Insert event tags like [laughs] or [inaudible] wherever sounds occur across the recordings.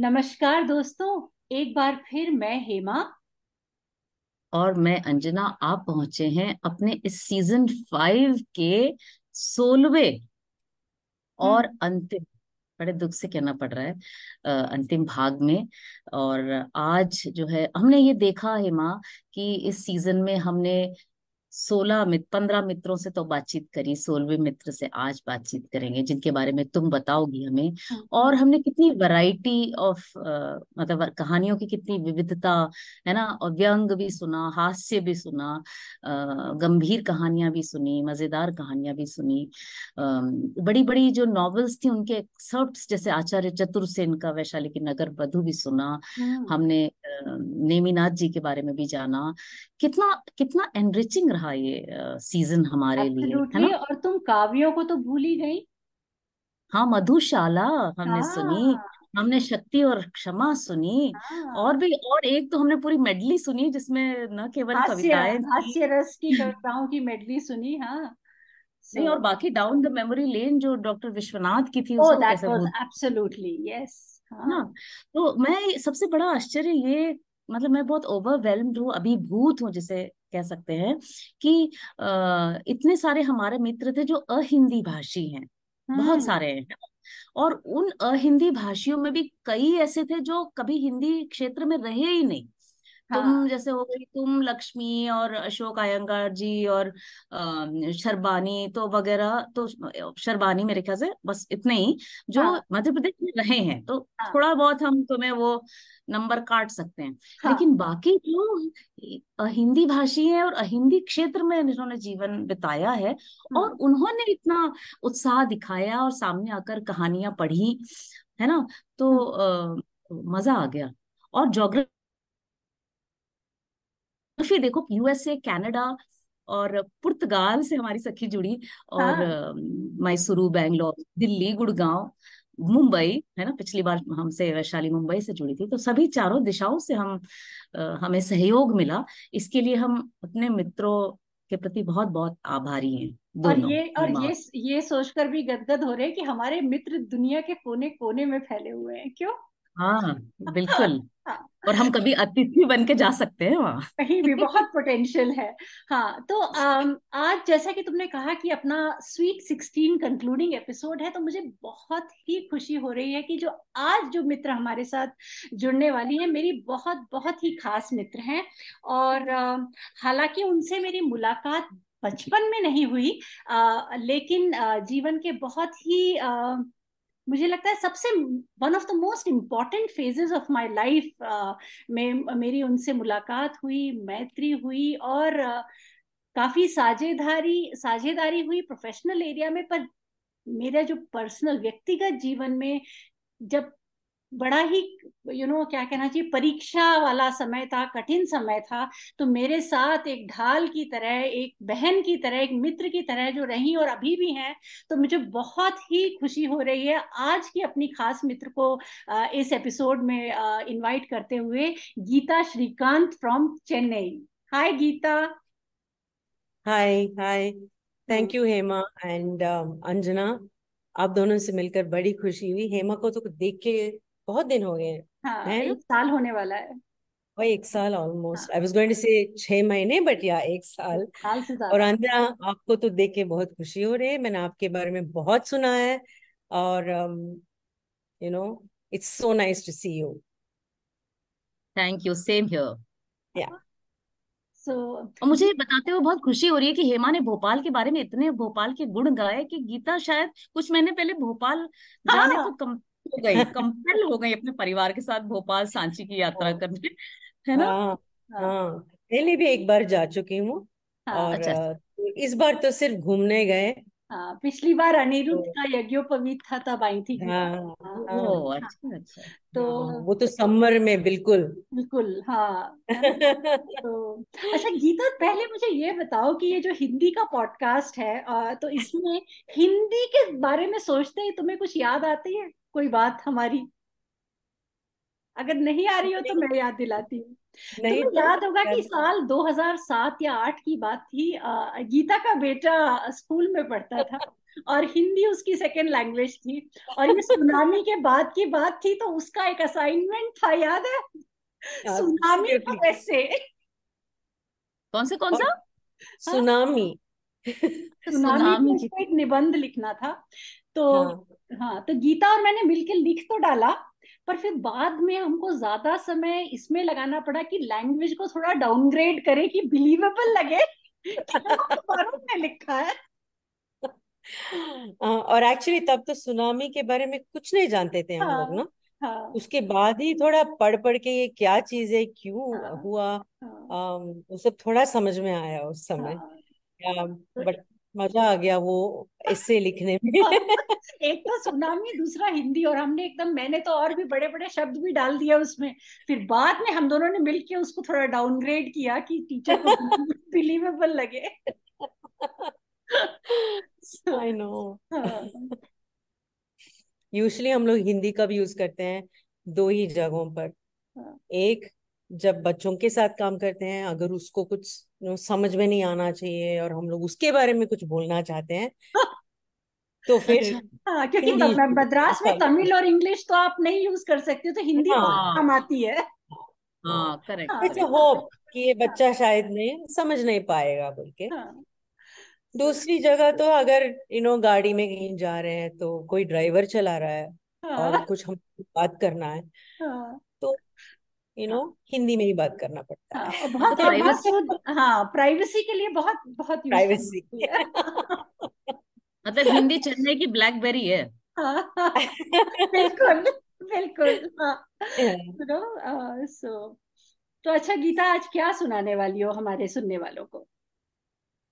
नमस्कार दोस्तों एक बार फिर मैं हेमा। और मैं अंजना आप पहुँचे हैं अपने इस सीज़न फाइव के सोलवे और हम्म। अंतिम बड़े दुख से कहना पड़ रहा है अंतिम भाग में। और आज जो है हमने ये देखा हेमा कि इस सीज़न में हमने सोलह मित्र पंद्रह मित्रों से तो बातचीत करी सोलहवें मित्र से आज बातचीत करेंगे जिनके बारे में तुम बताओगी हमें। और हम्म हमने कितनी वैरायटी ऑफ़ मतलब कहानियों की कितनी विविधता है ना? और व्यंग भी सुना हास्य भी सुना अ, गंभीर कहानियाँ भी सुनी मज़ेदार कहानियाँ भी सुनी। आ, बड़ी बड़ी जो नॉवेल्स थी उनके एक्सर्प्ट जैसे आचार्य चतुर्सेन का वैशाली की नगर वधु भी सुना। हम्म। हमने नेमिनाथ जी के बारे में भी जाना। कितना कितना एनरिचिंग रहा ये सीज़न हमारे लिए है ना? और तुम काव्यों को तो भूल ही गई। हाँ मधुशाला हमने हाँ. सुनी हमने शक्ति और क्षमा सुनी हाँ। और भी और एक तो हमने पूरी मेडली सुनी जिसमें न केवल कविताएँ हास्य रस की कविताओं की मेडली सुनी हाँ। नहीं और बाकी डाउन द मेमोरी लेन जो डॉक्टर विश्वनाथ की थी ओ उसको कैसे एब्सोल्युटली यस है। ना? तो मैं सबसे बड़ा आश्चर्य ये मतलब मैं बहुत ओवरवेलम्ड हूँ अभिभूत हूँ जिसे कह सकते हैं कि आ, इतने सारे हमारे मित्र थे जो अहिंदी भाषी हैं बहुत हम्म। सारे हैं। और उन अहिंदी भाषियों में भी कई ऐसे थे जो कभी हिंदी क्षेत्र में रहे ही नहीं। तुम हाँ। जैसे हो गई तुम लक्ष्मी और अशोक अयंगार जी और शर्बानी तो वगैरह तो शर्बानी मेरे ख्याल से बस इतने ही जो हाँ। मध्य प्रदेश में रहे हैं तो हाँ। थोड़ा बहुत हम तुम्हें वो नंबर काट सकते हैं। हाँ। लेकिन बाकी जो हिंदी भाषी है और अहिंदी क्षेत्र में जिन्होंने जीवन बिताया है और उन्होंने इतना उत्साह दिखाया और सामने आकर कहानियाँ पढ़ी है ना? तो आ, मज़ा आ गया। और ज्योग्राफी फिर देखो यूएसए कनाडा और पुर्तगाल से हमारी सखी जुड़ी और हाँ। मैसूरू बैंगलोर दिल्ली गुड़गांव मुंबई है ना? पिछली बार हमसे वैशाली मुंबई से जुड़ी थी। तो सभी चारों दिशाओं से हम हमें सहयोग मिला। इसके लिए हम अपने मित्रों के प्रति बहुत बहुत आभारी हैं और ये और ये ये सोचकर भी गदगद हो रहे हैं कि हमारे मित्र दुनिया के कोने कोने में फैले हुए हैं। क्यों? हाँ बिल्कुल। हाँ, और हम कभी अतिथि बन के जा सकते हैं वहाँ। कहीं भी [laughs] बहुत पोटेंशियल है। हाँ तो अम, आज जैसा कि तुमने कहा कि अपना स्वीट सिक्सटीन कंक्लूडिंग एपिसोड है तो मुझे बहुत ही खुशी हो रही है कि जो आज जो मित्र हमारे साथ जुड़ने वाली है मेरी बहुत बहुत ही खास मित्र हैं। और हालाँकि उनसे मेरी मुलाकात बचपन में नहीं हुई अ, लेकिन अ, जीवन के बहुत ही अ, मुझे लगता है सबसे one of the most important phases of my life में मेरी उनसे मुलाकात हुई मैत्री हुई और uh, काफ़ी साझेदारी साझेदारी हुई प्रोफेशनल एरिया में पर मेरा जो पर्सनल व्यक्तिगत जीवन में जब बड़ा ही यू you नो know, क्या कहना चाहिए परीक्षा वाला समय था कठिन समय था तो मेरे साथ एक ढाल की तरह एक बहन की तरह एक मित्र की तरह जो रही और अभी भी हैं तो मुझे बहुत ही खुशी हो रही है। आज की अपनी खास मित्र को इस एपिसोड में इनवाइट करते हुए Geeta Srikanth from Chennai hi Geeta. Hi hi thank you Hema and Anjana आप दोनों से मिलकर बड़ी खुशी हुई। हेमा को तो देख के बहुत दिन हो गए हैं हाँ है एक साल होने वाला है। और एक साल almost I was going to say छह महीने बट या एक साल। साल से और अंजना आपको तो देख के बहुत खुशी हो रही है। मैंने आपके बारे में बहुत सुना है। और you know it's so nice to see you thank you same here yeah so और मुझे ये बताते हुए बहुत खुशी हो रही है कि हेमा ने भोपाल के बारे में इतने भोपाल के गुण गाए कि गीता शायद कुछ महीने पहले भोपाल जाने को हाँ कम हो गई कंपेल हो गई अपने परिवार के साथ भोपाल सांची की यात्रा करने है ना? हाँ हाँ। हाँ पहले भी एक बार जा चुकी हूँ हाँ और अच्छा इस बार तो सिर्फ़ घूमने गए। हाँ पिछली बार अनिरुद्ध तो का यज्ञोपवीत था तब आई थी। हाँ हाँ ओ हाँ अच्छा अच्छा। तो हाँ। वो तो समर में बिल्कुल। बिल्कुल हाँ [laughs] तो अच्छा गीता पहले मुझे ये बताओ कि ये जो हिंदी का पॉडकास्ट है तो इसमें हिंदी के बारे में सोचते ही तुम्हें कुछ याद आती है? कोई बात हमारी। अगर नहीं आ रही हो तो मैं याद दिलाती हूँ। नहीं तो याद होगा कि साल 2007 या 8 की बात थी गीता का बेटा स्कूल में पढ़ता था और हिंदी उसकी सेकेंड लैंग्वेज थी और ये सुनामी के बाद की बात थी तो उसका एक असाइनमेंट था याद है? सुनामी वैसे कौन से कौन सा? सुनामी। सुनामी को एक निबंध लिखना था। तो हाँ, हाँ तो गीता और मैंने मिलकर लिख तो डाला पर फिर बाद में हमको ज़्यादा समय इसमें लगाना पड़ा कि लैंग्वेज को थोड़ा डाउनग्रेड करे कि बिलीवेबल लगे [laughs] ने लिखा है और एक्चुअली तब तो सुनामी के बारे में कुछ नहीं जानते थे हम लोग हाँ, ना हाँ. उसके बाद ही थोड़ा पढ़ पढ़ के ये क्या चीज़ है क्यों हाँ, हुआ हाँ. वो सब थोड़ा समझ में आया उस समय हाँ. बट तो मज़ा आ गया वो [laughs] इससे लिखने में। एक तो सुनामी दूसरा हिंदी और हमने एकदम मैंने तो और भी बड़े बड़े शब्द भी डाल दिया उसमें। फिर बाद में हम दोनों ने मिलके उसको थोड़ा डाउनग्रेड किया कि टीचर को [laughs] बिलीवेबल लगे। आई नो यूजली हम लोग हिंदी का भी यूज़ करते हैं? दो ही जगहों पर। हाँ। एक जब बच्चों के साथ काम करते हैं अगर उसको कुछ समझ में नहीं आना चाहिए और हम लोग उसके बारे में कुछ बोलना चाहते हैं तो [laughs] फिर अच्छा, हाँ क्योंकि मद्रास में तमिल और इंग्लिश तो आप नहीं यूज़ कर सकते तो हिंदी हाँ, काम आती है। हाँ करेक्ट हाँ, होप कि ये बच्चा शायद नहीं समझ नहीं पाएगा बोल के। हाँ, दूसरी जगह तो अगर यू नो गाड़ी में कहीं जा रहे हैं तो कोई ड्राइवर चला रहा है हाँ, और कुछ हम बात करना है। हाँ, तो यू नो हिंदी में ही बात करना पड़ता है। हाँ, बहुत प्राइवेसी हाँ प्राइवेसी के लिए बहुत बहुत प्राइवेसी मतलब हिंदी चलने की ब्लैकबेरी है। हाँ, बिल्कुल बिल्कुल सो तो अच्छा गीता आज क्या सुनाने वाली हो हमारे सुनने वालों को?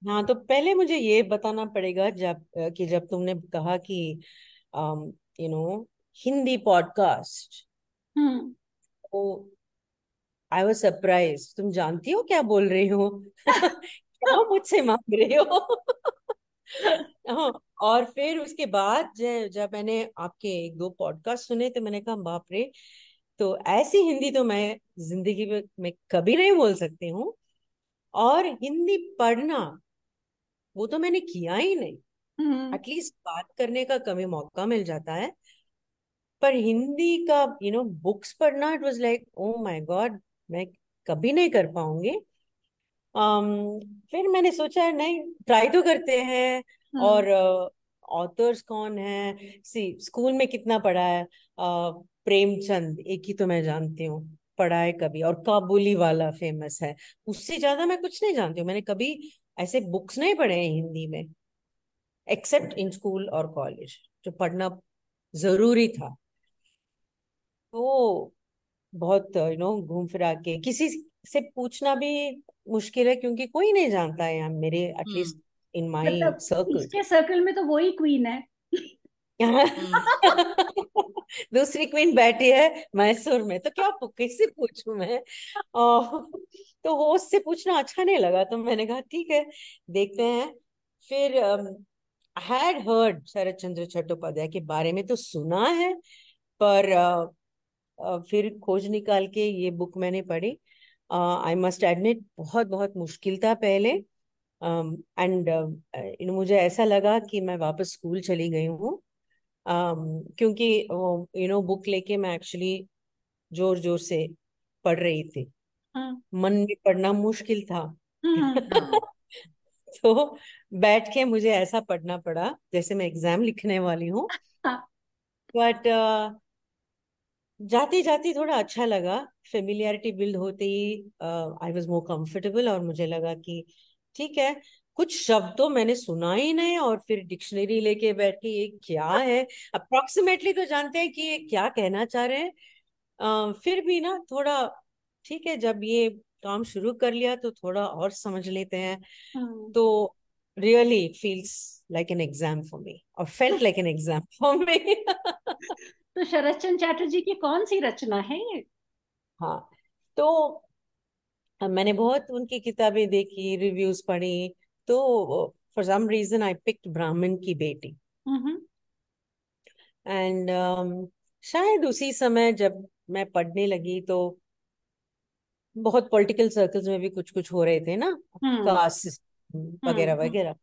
हाँ तो पहले मुझे ये बताना पड़ेगा जब कि जब तुमने कहा कि you know Hindi podcast hmm. तो आई वॉज़ सरप्राइज़ तुम जानती हो क्या बोल रही हो? [laughs] क्या मुझसे मांग रहे हो? [laughs] हाँ और फिर उसके बाद जब मैंने आपके एक दो पॉडकास्ट सुने तो मैंने कहा बाप रे! तो ऐसी हिंदी तो मैं ज़िंदगी में मैं कभी नहीं बोल सकती हूँ। और हिंदी पढ़ना वो तो मैंने किया ही नहीं। At least hmm. बात करने का कभी मौका मिल जाता है। पर हिंदी का यू नो बुक्स पढ़ना it was like oh my god मैं कभी नहीं कर पाऊँगी। um, फिर मैंने सोचा नहीं ट्राई तो करते हैं। हम्म। और ऑथर्स uh, कौन है? सी स्कूल में कितना पढ़ा है? uh, प्रेमचंद एक ही तो मैं जानती हूँ पढ़ा है कभी। और काबुली वाला फ़ेमस है। उससे ज़्यादा मैं कुछ नहीं जानती हूँ। मैंने कभी ऐसे बुक्स नहीं पढ़े हैं हिंदी में एक्सेप्ट इन स्कूल और कॉलेज जो पढ़ना ज़रूरी था। तो बहुत यू नो घूम फिरा के। किसी से पूछना भी मुश्किल है क्योंकि कोई नहीं जानता है मेरे at least in my circle इसके सर्कल में तो वही क्वीन है। [laughs] दूसरी क्वीन बैठी है मैसूर में। तो क्या किससे पूछूँ मैं? तो होस्ट से पूछना अच्छा नहीं लगा तो मैंने कहा ठीक है देखते हैं। फिर हैड हर्ड शरद चंद्र चट्टोपाध्याय के बारे में तो सुना है पर uh, फिर खोज निकाल के ये बुक मैंने पढ़ी आई मस्ट एडमिट बहुत बहुत मुश्किल था पहले एंड uh, uh, मुझे ऐसा लगा कि मैं वापस स्कूल चली गई हूँ um, क्योंकि यू नो बुक लेके मैं एक्चुअली ज़ोर ज़ोर से पढ़ रही थी हाँ. मन में पढ़ना मुश्किल था हाँ. [laughs] तो बैठ के मुझे ऐसा पढ़ना पड़ा जैसे मैं एग्ज़ाम लिखने वाली हूँ बट हाँ. जाते जाते थोड़ा अच्छा लगा। फेमिलियरिटी बिल्ड होते ही आई वॉज़ मोर कंफर्टेबल और मुझे लगा कि ठीक है कुछ शब्द तो मैंने सुना ही नहीं और फिर डिक्शनरी लेके बैठ के ये क्या है? अप्रोक्सीमेटली तो जानते हैं कि ये क्या कहना चाह रहे हैं। फिर भी ना थोड़ा ठीक है जब ये काम शुरू कर लिया तो थोड़ा और समझ लेते हैं। हाँ। तो really feels like an exam for me और felt like an exam for me तो शरद चंद्र चैटर्जी की कौन सी रचना है ये हाँ तो मैंने बहुत उनकी किताबें देखी रिव्यूज़ पढ़ी तो for some reason I picked Brahman Ki Beti and um, शायद उसी समय जब मैं पढ़ने लगी तो बहुत पॉलिटिकल सर्कल्स में भी कुछ कुछ हो रहे थे ना कास्ट हम्म। वगैरह हम्म, हम्म। वगैरह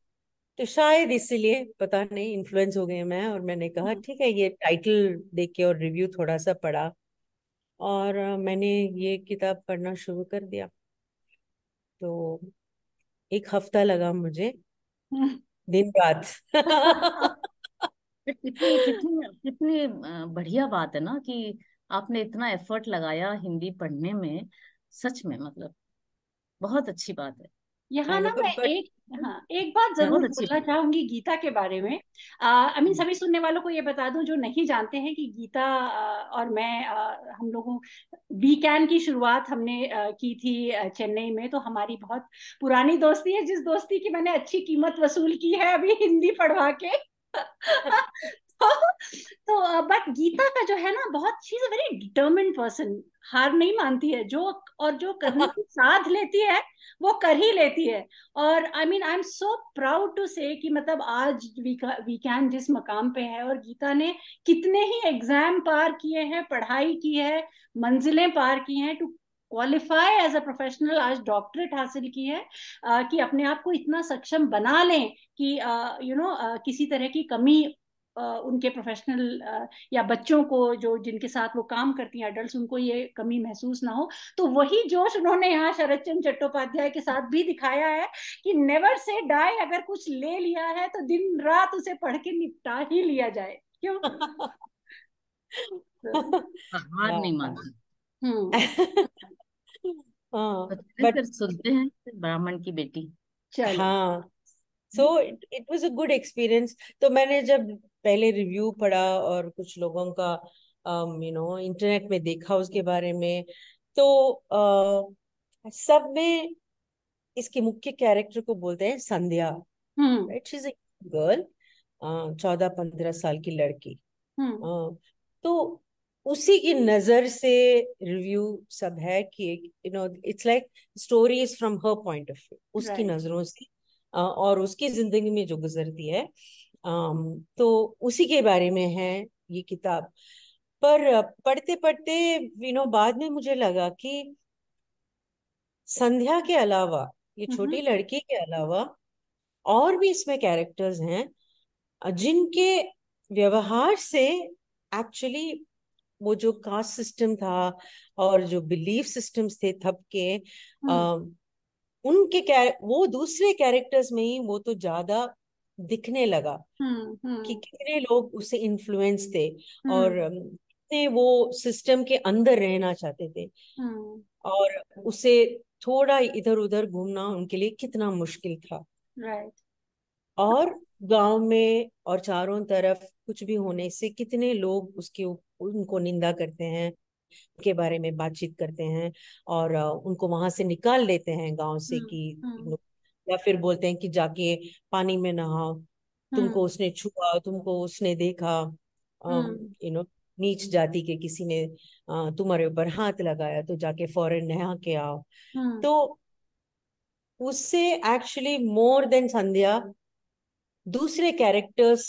तो शायद इसलिए पता नहीं इन्फ्लुएंस हो गए मैं और मैंने कहा हम्म। ठीक है ये टाइटल देख के और रिव्यू थोड़ा सा पढ़ा। और मैंने ये किताब पढ़ना शुरू कर दिया। तो एक हफ़्ता लगा मुझे। दिन रात। [laughs] कितनी कितनी बढ़िया बात है ना कि आपने इतना एफर्ट लगाया हिंदी पढ़ने में सच में मतलब बहुत अच्छी बात है। यहाँ नो ना मैं एक हाँ एक बात ज़रूर बोलना चाहूँगी गीता के बारे में। आई मीन हम्म, सभी सुनने वालों को ये बता दूँ जो नहीं जानते हैं कि गीता और मैं हम लोगों वीकेंड की शुरुआत हमने की थी चेन्नई में। तो हमारी बहुत पुरानी दोस्ती है जिस दोस्ती की मैंने अच्छी कीमत वसूल की है अभी हिंदी पढ़वा के। [laughs] [laughs] [laughs] [laughs] तो बट गीता का जो है ना बहुत she is very determined person हार नहीं मानती है। जो और जो करने की [laughs] साध लेती है वो कर ही लेती है। और I mean I am so proud to say कि मतलब आज वीकेंड जिस मकाम पे है और गीता ने कितने ही एग्ज़ाम पार किए हैं पढ़ाई की है मंजिलें पार की हैं to qualify as a professional आज डॉक्टरेट हासिल की है आ, कि अपने आप को इतना सक्षम बना लें कि यू नो you know, किसी तरह की कमी उनके प्रोफेशनल या बच्चों को जो जिनके साथ वो काम करती हैं अडल्ट उनको ये कमी महसूस ना हो। तो वही जोश उन्होंने यहाँ शरद चंद्र चट्टोपाध्याय के साथ भी दिखाया है कि नेवर से डाई अगर कुछ ले लिया है तो दिन रात उसे पढ़ के निपटा ही लिया जाए। क्यों? [laughs] हार नहीं मानती। हम्म। हाँ तो चलिए बट सुनते हैं ब्राह्मण की बेटी। चलो। हाँ। So it was a good experience तो मैंने जब पहले रिव्यू पढ़ा और कुछ लोगों का यू नो इंटरनेट में देखा उसके बारे में तो uh, सब में इसके मुख्य कैरेक्टर को बोलते हैं Sandhya right she is a girl चौदह पंद्रह साल की लड़की। हम्म। Uh, तो उसी की नज़र से रिव्यू सब है कि you know it's like story is from her point of view उसकी राइट नज़रों से। और उसकी ज़िंदगी में जो गुजरती है तो उसी के बारे में है ये किताब। पर पढ़ते पढ़ते यू नो बाद में मुझे लगा कि संध्या के अलावा ये हम्म। छोटी लड़की के अलावा और भी इसमें कैरेक्टर्स हैं जिनके व्यवहार से एक्चुअली वो जो कास्ट सिस्टम था और जो बिलीफ सिस्टम्स थे तब के आ, उनके वो दूसरे कैरेक्टर्स में ही वो तो ज़्यादा दिखने लगा हम्म कि हम्म। कितने लोग उससे इन्फ्लुएंस थे और हम्म कितने वो सिस्टम के अंदर रहना चाहते थे। और उसे थोड़ा इधर उधर घूमना उनके लिए कितना मुश्किल था। राइट और गाँव में और चारों तरफ़ कुछ भी होने से कितने लोग उसके उनको निंदा करते हैं। के बारे में बातचीत करते हैं और उनको वहाँ से निकाल लेते हैं गाँव से हम्म कि हम्म। या फिर बोलते हैं कि जाके पानी में नहाओ हम्म। तुमको उसने छुआ तुमको उसने देखा हम्म। यू नो नीच जाति के किसी ने तुम्हारे ऊपर हाथ लगाया तो जाके फ़ौरन नहा के आओ। हम्म। तो उससे एक्चुअली मोर देन संध्या दूसरे कैरेक्टर्स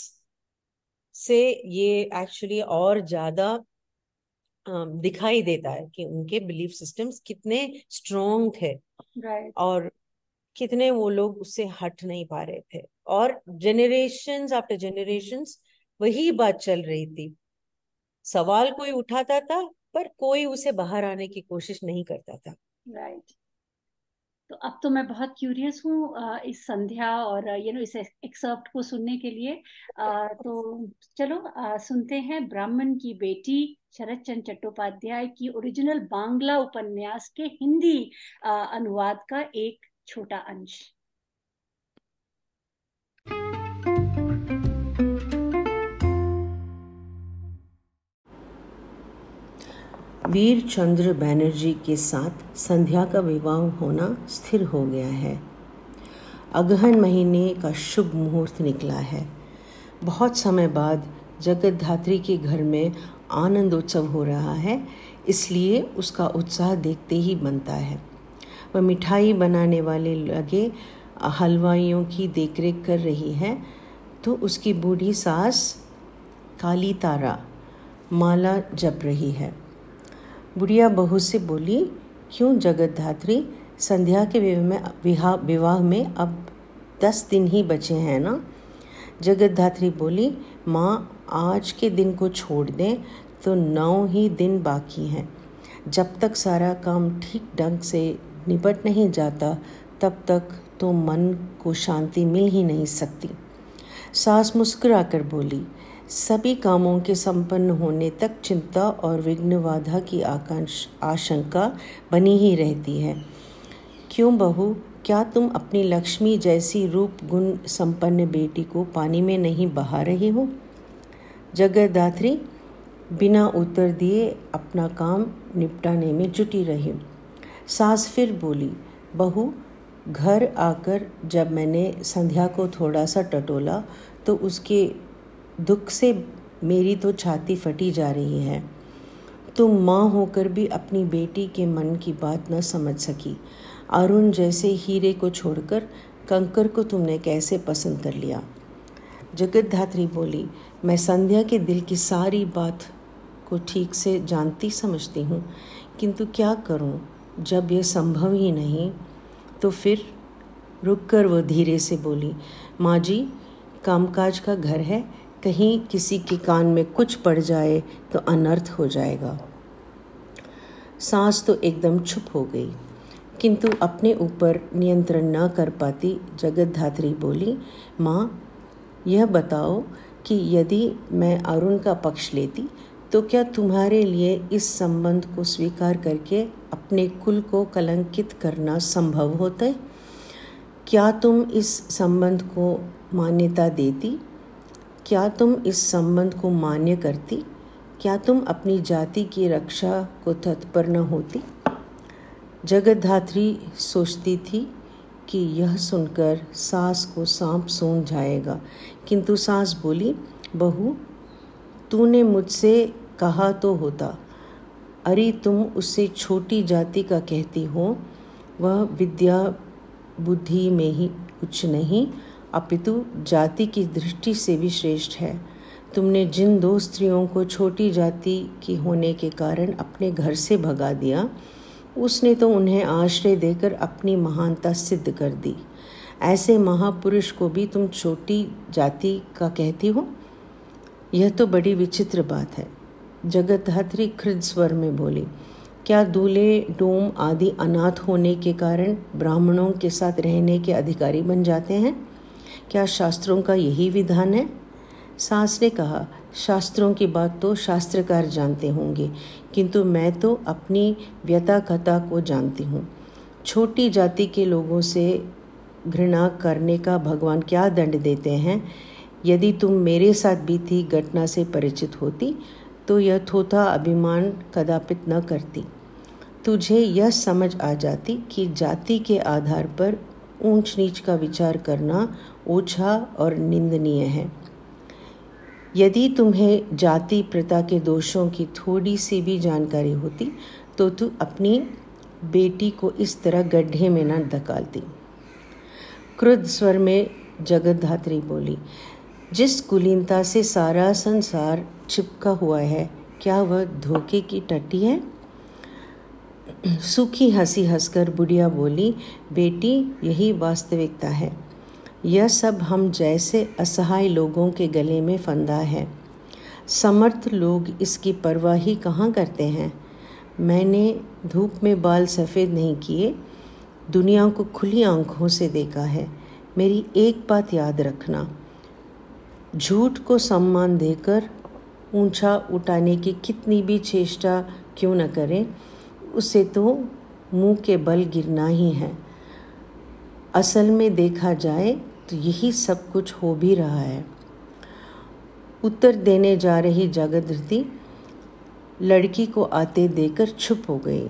से ये एक्चुअली और ज़्यादा दिखाई देता है कि उनके बिलीफ सिस्टम्स कितने स्ट्रोंग थे राइट और कितने वो लोग उससे हट नहीं पा रहे थे। और जनरेशन्स आफ्टर जनरेशन्स वही बात चल रही थी। सवाल कोई उठाता था पर कोई उसे बाहर आने की कोशिश नहीं करता था। Right right. तो अब तो मैं बहुत क्यूरियस हूँ इस संध्या और यू नो इस एक्सर्प्ट को सुनने के लिए। तो चलो सुनते हैं ब्राह्मण की बेटी शरद चंद चट्टोपाध्याय की ओरिजिनल बांग्ला उपन्यास के हिंदी अनुवाद का एक छोटा अंश। वीर चंद्र बैनर्जी के साथ संध्या का विवाह होना स्थिर हो गया है। अगहन महीने का शुभ मुहूर्त निकला है। बहुत समय बाद जगत धात्री के घर में आनंद उत्सव हो रहा है, इसलिए उसका उत्साह देखते ही बनता है। वह मिठाई बनाने वाले लगे, हलवाइयों की देखरेख कर रही है तो उसकी बूढ़ी सास काली तारा माला जप रही है। बुढ़िया बहू से बोली, क्यों जगत धात्री संध्या के विवाह विवाह में अब दस दिन ही बचे हैं ना? जगत धात्री बोली, माँ आज के दिन को छोड़ दें तो नौ ही दिन बाकी हैं। जब तक सारा काम ठीक ढंग से निपट नहीं जाता, तब तक तो मन को शांति मिल ही नहीं सकती। सास मुस्कुराकर बोली, सभी कामों के संपन्न होने तक चिंता और विघ्न बाधा की आकांक्ष आशंका बनी ही रहती है। क्यों बहू, क्या तुम अपनी लक्ष्मी जैसी रूप गुण संपन्न बेटी को पानी में नहीं बहा रही हो? जगदात्री बिना उत्तर दिए अपना काम निपटाने में जुटी रही। सास फिर बोली, बहू, घर आकर जब मैंने संध्या को थोड़ा सा टटोला तो उसके दुख से मेरी तो छाती फटी जा रही है। तुम माँ होकर भी अपनी बेटी के मन की बात न समझ सकी। अरुण जैसे हीरे को छोड़कर कंकर को तुमने कैसे पसंद कर लिया? जगत धात्री बोली मैं संध्या के दिल की सारी बात को ठीक से जानती समझती हूँ, किंतु क्या करूँ? जब यह संभव ही नहीं तो फिर रुक कर वो धीरे से बोली, माँ जी, कामकाज का घर है, कहीं किसी के कान में कुछ पड़ जाए तो अनर्थ हो जाएगा। सांस तो एकदम छुप हो गई, किंतु अपने ऊपर नियंत्रण न कर पाती जगत धात्री बोली, माँ, यह बताओ कि यदि मैं अरुण का पक्ष लेती तो क्या तुम्हारे लिए इस संबंध को स्वीकार करके अपने कुल को कलंकित करना संभव होता है? क्या तुम इस संबंध को मान्यता देती? क्या तुम इस संबंध को मान्य करती? क्या तुम अपनी जाति की रक्षा को तत्पर न होती? जगतधात्री सोचती थी कि यह सुनकर सास को सांप सूंघ जाएगा। किंतु सास बोली, बहू, तूने मुझसे कहा तो होता। अरे, तुम उससे छोटी जाति का कहती हो। वह विद्या बुद्धि में ही कुछ नहीं, अपितु जाति की दृष्टि से भी श्रेष्ठ है। तुमने जिन दो स्त्रियों को छोटी जाति की होने के कारण अपने घर से भगा दिया, उसने तो उन्हें आश्रय देकर अपनी महानता सिद्ध कर दी। ऐसे महापुरुष को भी तुम छोटी जाति का कहती हो? यह तो बड़ी विचित्र बात है। जगत हथरी खृद स्वर में बोली, क्या दूल्हे, डोम आदि अनाथ होने के कारण ब्राह्मणों के साथ रहने के अधिकारी बन जाते हैं? क्या शास्त्रों का यही विधान है? सास ने कहा, शास्त्रों की बात तो शास्त्रकार जानते होंगे, किंतु मैं तो अपनी व्यथा कथा को जानती हूँ। छोटी जाति के लोगों से घृणा करने का भगवान क्या दंड देते हैं? यदि तुम मेरे साथ बीती घटना से परिचित होती तो यह थोथा अभिमान कदापित न करती। तुझे यह समझ आ जाती कि जाति के आधार पर ऊंच नीच का विचार करना ओछा और निंदनीय है। यदि तुम्हें जाति प्रथा के दोषों की थोड़ी सी भी जानकारी होती तो तू अपनी बेटी को इस तरह गड्ढे में न धकालती। क्रुद्ध स्वर में जगत धात्री बोली, जिस कुलीनता से सारा संसार छिपका हुआ है, क्या वह धोखे की टट्टी है? सूखी हँसी हंसकर बुढ़िया बोली, बेटी, यही वास्तविकता है। यह सब हम जैसे असहाय लोगों के गले में फंदा है। समर्थ लोग इसकी परवाह कहाँ करते हैं? मैंने धूप में बाल सफ़ेद नहीं किए। दुनिया को खुली आँखों से देखा है। मेरी एक बात याद रखना। झूठ को सम्मान देकर ऊँचा उठाने की कितनी भी चेष्टा क्यों न करें, उसे तो मुँह के बल गिरना ही है। असल में देखा जाए तो यही सब कुछ हो भी रहा है। उत्तर देने जा रही जागृति लड़की को आते देकर छुप हो गई।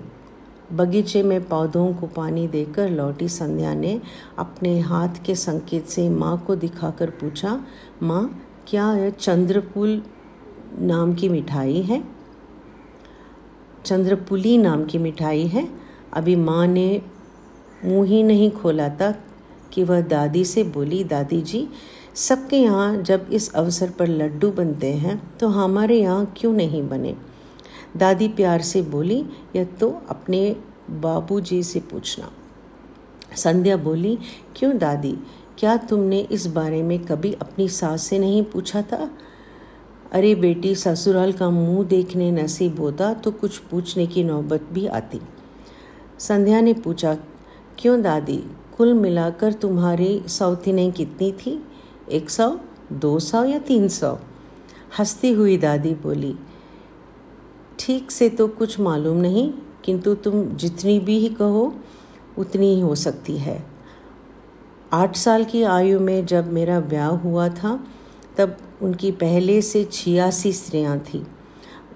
बगीचे में पौधों को पानी देकर लौटी संध्या ने अपने हाथ के संकेत से माँ को दिखाकर पूछा, माँ, क्या यह चंद्रपुल नाम की मिठाई है? चंद्रपुली नाम की मिठाई है? अभी माँ ने मुँह ही नहीं खोला था कि वह दादी से बोली, दादी जी, सबके यहाँ जब इस अवसर पर लड्डू बनते हैं तो हमारे यहाँ क्यों नहीं बने? दादी प्यार से बोली यह तो अपने बाबूजी से पूछना। संध्या बोली, क्यों दादी? क्या तुमने इस बारे में कभी अपनी सास से नहीं पूछा था? अरे बेटी, ससुराल का मुँह देखने नसीब होता तो कुछ पूछने की नौबत भी आती। संध्या ने पूछा, क्यों दादी? कुल मिलाकर तुम्हारी सौतीनें कितनी थी? एक सौ, दो सौ या तीन सौ? हंसती हुई दादी बोली ठीक से तो कुछ मालूम नहीं, किंतु तुम जितनी भी ही कहो, उतनी ही हो सकती है। आठ साल की आयु में जब मेरा ब्याह हुआ था, तब उनकी पहले से छियासी स्त्रियाँ थीं।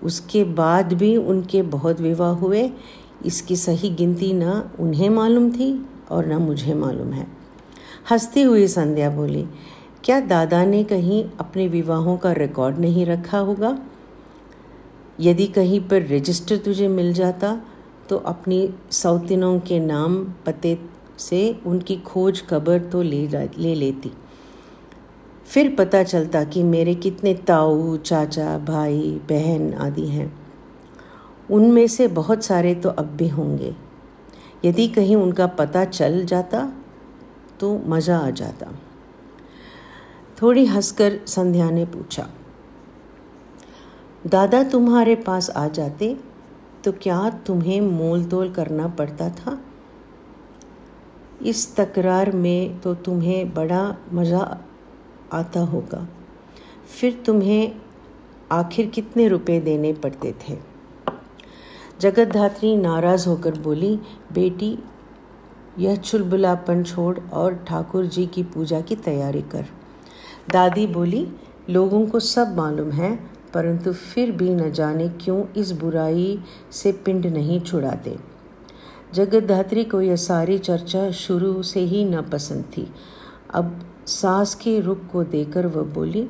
उसके बाद भी उनके बहुत विवाह हुए। इसकी सही गिनती न उन्हें मालूम थी और न मुझे मालूम है। हंसती हुई संध्या बोली, क्या दादा ने कहीं अपने विवाहों का रिकॉर्ड नहीं रखा होगा? यदि कहीं पर रजिस्टर तुझे मिल जाता तो अपनी सौतिनों के नाम पते से उनकी खोज खबर तो ले ले लेती। फिर पता चलता कि मेरे कितने ताऊ, चाचा, भाई, बहन आदि हैं। उनमें से बहुत सारे तो अब भी होंगे। यदि कहीं उनका पता चल जाता तो मज़ा आ जाता। थोड़ी हंसकर संध्या ने पूछा दादा तुम्हारे पास आ जाते तो क्या तुम्हें मोल तोल करना पड़ता था? इस तकरार में तो तुम्हें बड़ा मज़ा आता होगा। फिर तुम्हें आखिर कितने रुपए देने पड़ते थे? जगत धात्री नाराज़ होकर बोली, बेटी, यह चुलबुलापन छोड़ और ठाकुर जी की पूजा की तैयारी कर। दादी बोली, लोगों को सब मालूम है परंतु फिर भी न जाने क्यों इस बुराई से पिंड नहीं छुड़ाते। जगत धात्री को यह सारी चर्चा शुरू से ही न पसंद थी। अब सास के रुख को देकर वह बोली,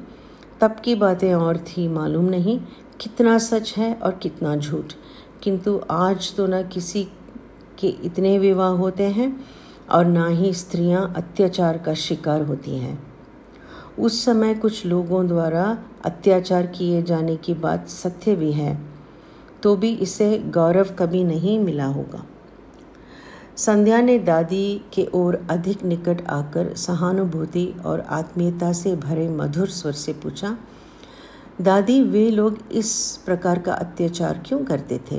तब की बातें और थी, मालूम नहीं कितना सच है और कितना झूठ। किंतु आज तो न किसी के इतने विवाह होते हैं और ना ही स्त्रियाँ अत्याचार का शिकार होती हैं। उस समय कुछ लोगों द्वारा अत्याचार किए जाने की बात सत्य भी है तो भी इसे गौरव कभी नहीं मिला होगा। संध्या ने दादी के ओर अधिक निकट आकर सहानुभूति और आत्मीयता से भरे मधुर स्वर से पूछा, दादी, वे लोग इस प्रकार का अत्याचार क्यों करते थे?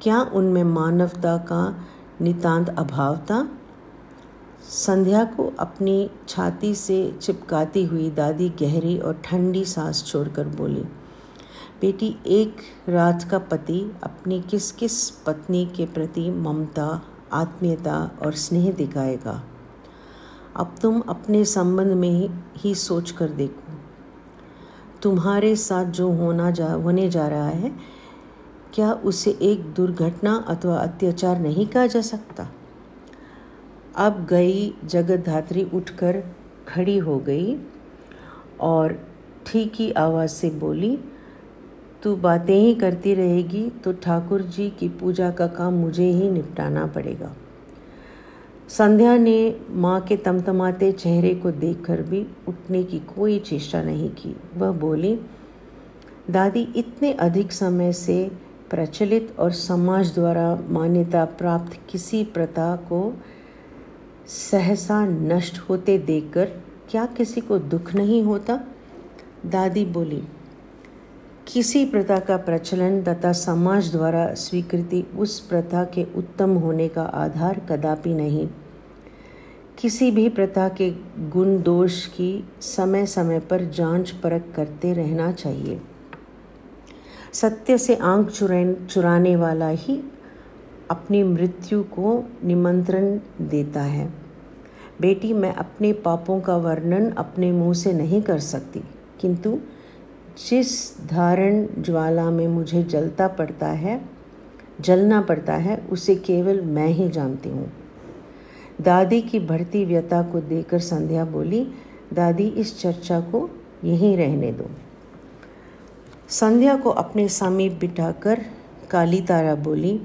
क्या उनमें मानवता का नितांत अभाव था? संध्या को अपनी छाती से चिपकाती हुई दादी गहरी और ठंडी सांस छोड़कर बोली बेटी एक रात का पति अपनी किस किस पत्नी के प्रति ममता आत्मीयता और स्नेह दिखाएगा? अब तुम अपने संबंध में ही, सोच कर देखो। तुम्हारे साथ जो होना जा होने जा रहा है क्या उसे एक दुर्घटना अथवा अत्याचार नहीं कहा जा सकता? अब गई जगत धात्री उठकर खड़ी हो गई और ठीक ही आवाज़ से बोली, तू बातें ही करती रहेगी तो ठाकुर जी की पूजा का काम मुझे ही निपटाना पड़ेगा संध्या ने माँ के तमतमाते चेहरे को देखकर भी उठने की कोई चेष्टा नहीं की। वह बोली, दादी, इतने अधिक समय से प्रचलित और समाज द्वारा मान्यता प्राप्त किसी प्रथा को सहसा नष्ट होते देखकर क्या किसी को दुख नहीं होता? दादी बोली, किसी प्रथा का प्रचलन तथा समाज द्वारा स्वीकृति उस प्रथा के उत्तम होने का आधार कदापि नहीं। किसी भी प्रथा के गुण दोष की समय समय पर जाँच परख करते रहना चाहिए। सत्य से आँख चुराने वाला ही अपनी मृत्यु को निमंत्रण देता है। बेटी, मैं अपने पापों का वर्णन अपने मुँह से नहीं कर सकती। किंतु जिस धारण ज्वाला में मुझे जलता पड़ता है, जलना पड़ता है, उसे केवल मैं ही जानती हूँ। दादी की बढ़ती व्यता को देखकर संध्या बोली, दादी, इस चर्चा को यहीं रहने दो। संध्या को अपने समीप बिठाकर काली तारा बोली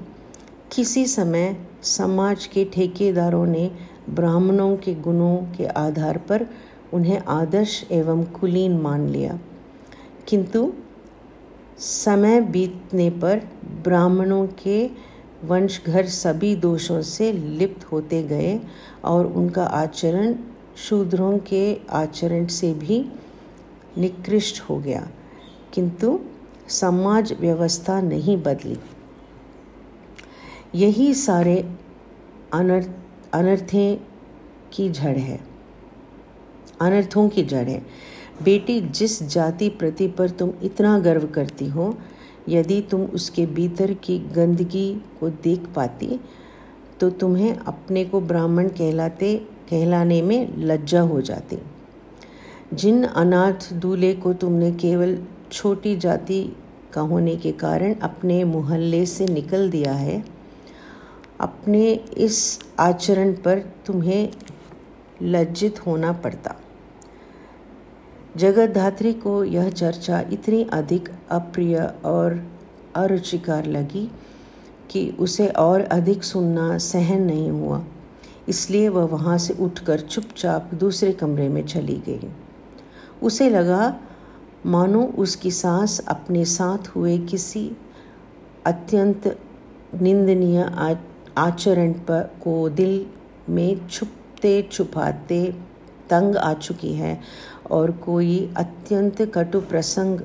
किसी समय समाज के ठेकेदारों ने ब्राह्मणों के गुणों के आधार पर उन्हें आदर्श एवं कुलीन मान लिया। किंतु समय बीतने पर ब्राह्मणों के वंशघर सभी दोषों से लिप्त होते गए और उनका आचरण शूद्रों के आचरण से भी निकृष्ट हो गया। किंतु समाज व्यवस्था नहीं बदली। यही सारे अनर्थ, अनर्थें की जड़ है। अनर्थों की जड़ है। बेटी, जिस जाति प्रति पर तुम इतना गर्व करती हो, यदि तुम उसके भीतर की गंदगी को देख पाती तो तुम्हें अपने को ब्राह्मण कहलाते, कहलाने में लज्जा हो जाती। जिन अनाथ दूल्हे को तुमने केवल छोटी जाति का होने के कारण अपने मोहल्ले से निकल दिया है अपने इस आचरण पर तुम्हें लज्जित होना पड़ता। जगत धात्री को यह चर्चा इतनी अधिक अप्रिय और अरुचिकार लगी कि उसे और अधिक सुनना सहन नहीं हुआ। इसलिए वह वहाँ से उठकर चुपचाप दूसरे कमरे में चली गई। उसे लगा, मानो उसकी सांस अपने साथ हुए किसी अत्यंत निंदनीय आचरण पर को दिल में छुपते छुपाते तंग आ चुकी है और कोई अत्यंत कटु प्रसंग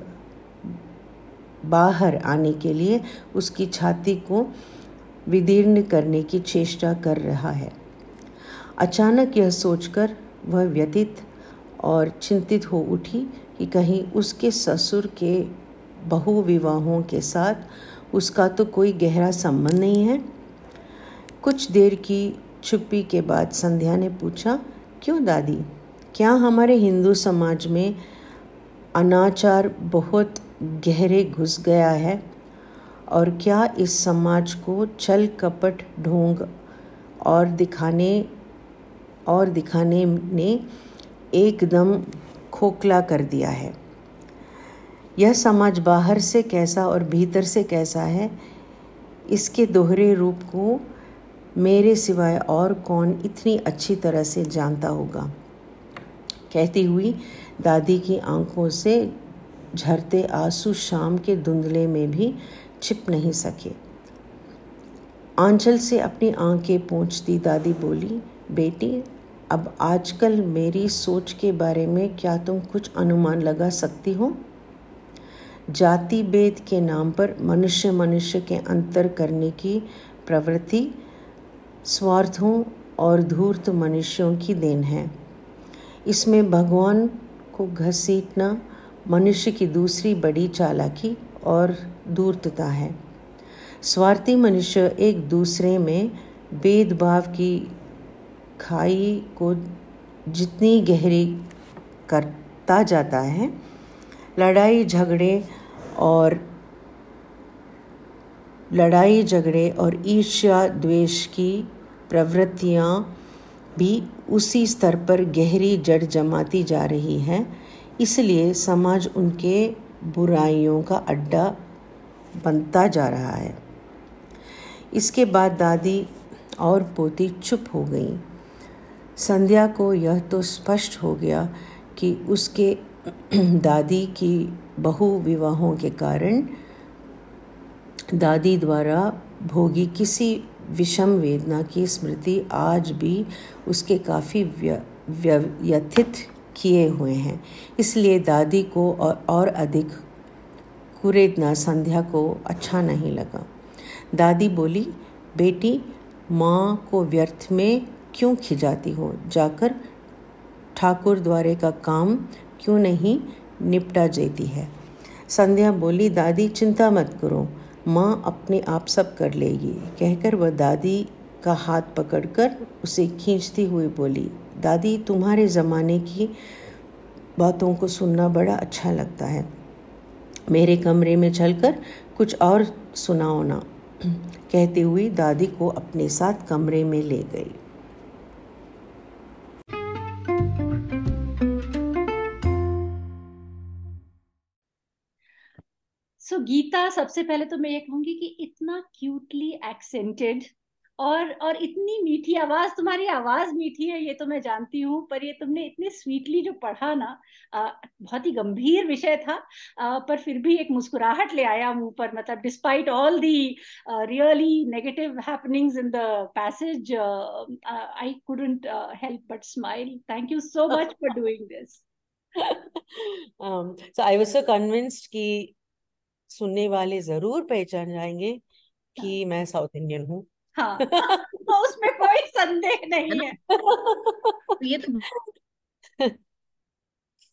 बाहर आने के लिए उसकी छाती को विदीर्ण करने की चेष्टा कर रहा है। अचानक यह सोचकर वह व्यतीत और चिंतित हो उठी कि कहीं उसके ससुर के बहुविवाहों के साथ उसका तो कोई गहरा संबंध नहीं है। कुछ देर की छुप्पी के बाद संध्या ने पूछा, क्यों दादी? क्या हमारे हिंदू समाज में अनाचार बहुत गहरे घुस गया है? और क्या इस समाज को छल कपट ढोंग और दिखाने और दिखाने ने एकदम खोखला कर दिया है? यह समाज बाहर से कैसा और भीतर से कैसा है? इसके दोहरे रूप को मेरे सिवाय और कौन इतनी अच्छी तरह से जानता होगा? कहती हुई दादी की आँखों से झरते आँसू शाम के धुंधले में भी छिप नहीं सके। आंचल से अपनी आँखें पहुँचती दादी बोली, बेटी, अब आजकल मेरी सोच के बारे में क्या तुम कुछ अनुमान लगा सकती हो? जाति भेद के नाम पर मनुष्य मनुष्य के अंतर करने की प्रवृत्ति स्वार्थों और धूर्त मनुष्यों की देन है। इसमें भगवान को घसीटना मनुष्य की दूसरी बड़ी चालाकी और दूरतता है। स्वार्थी मनुष्य एक दूसरे में भेदभाव की खाई को जितनी गहरी करता जाता है, लड़ाई, झगड़े और लड़ाई, झगड़े और ईर्ष्या, द्वेष की प्रवृत्तियाँ भी उसी स्तर पर गहरी जड़ जमाती जा रही है। इसलिए समाज उनके बुराइयों का अड्डा बनता जा रहा है। इसके बाद दादी और पोती चुप हो गई। संध्या को यह तो स्पष्ट हो गया कि उसके दादी की बहु विवाहों के कारण दादी द्वारा भोगी किसी विषम वेदना की स्मृति आज भी उसके काफ़ी व्यथित किए हुए हैं। इसलिए दादी को और, और अधिक कुरेदना संध्या को अच्छा नहीं लगा। दादी बोली बेटी माँ को व्यर्थ में क्यों खिजाती हो? जाकर ठाकुर द्वारे का काम क्यों नहीं निपटा देती है? संध्या बोली दादी चिंता मत करो। माँ अपने आप सब कर लेगी। कहकर वह दादी का हाथ पकड़कर उसे खींचती हुई बोली, दादी, तुम्हारे ज़माने की बातों को सुनना बड़ा अच्छा लगता है। मेरे कमरे में चलकर कुछ और सुनाओ ना। कहते हुए दादी को अपने साथ कमरे में ले गई। गीता सबसे पहले तो मैं ये कहूँगी कि इतना क्यूटली एक्सेंटेड और और इतनी मीठी आवाज़ तुम्हारी आवाज़ मीठी है ये तो मैं जानती हूँ पर ये तुमने इतनी स्वीटली जो पढ़ा ना बहुत ही गंभीर विषय था आ, पर फिर भी एक मुस्कुराहट ले आया मुँह पर मतलब despite all the really negative happenings in the passage I couldn't help but smile thank you so much for doing this so I was so convinced कि सुनने वाले ज़रूर पहचान जाएँगे कि मैं साउथ इंडियन हूँ। हाँ [laughs] तो उसमें कोई संदेह नहीं है तो ये तो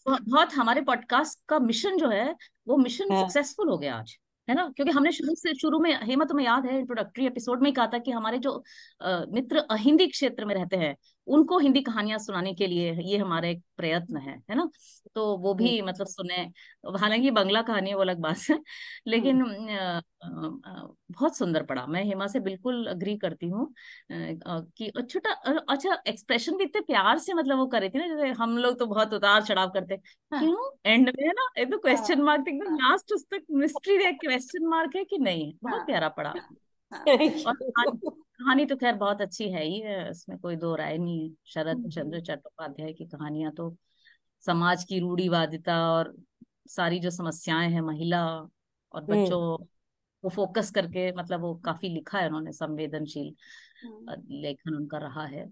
बहुत हमारे पॉडकास्ट का मिशन जो है वो मिशन हाँ। सक्सेसफुल हो गया आज है ना? क्योंकि हमने शुरू से शुरू में हेमा तुम्हें याद है इंट्रोडक्टरी एपिसोड में कहा था कि हमारे जो मित्र हिंदी क्षेत्र में रहते हैं उनको हिंदी कहानियाँ सुनाने के लिए ये हमारा एक प्रयत्न है है ना? तो वो हम्म, भी मतलब सुने हालाँकि बंगला कहानी वो अलग बात है लेकिन हम्म, बहुत सुंदर पड़ा। मैं हेमा से बिल्कुल अग्री करती हूँ कि छोटा अच्छा एक्सप्रेशन भी इतने प्यार से मतलब वो कर रही थी ना जैसे हम लोग तो बहुत उतार चढ़ाव करते हाँ। क्यों? एंड में है ना? एक तो क्वेश्चन मार्क एकदम लास्ट उस तक मिस्ट्री क्वेश्चन मार्क है कि नहीं? है बहुत हाँ। प्यारा पड़ा। [laughs] और कहानी तो खैर बहुत अच्छी है ही है इसमें कोई दो राय नहीं है। शरद हम्म, चंद्र चट्टोपाध्याय की कहानियाँ तो समाज की रूढ़ीवादिता और सारी जो समस्याएँ हैं महिला और बच्चों हम्म। को फोकस करके मतलब वो काफ़ी लिखा है उन्होंने संवेदनशील हम्म। लेखन उनका रहा है।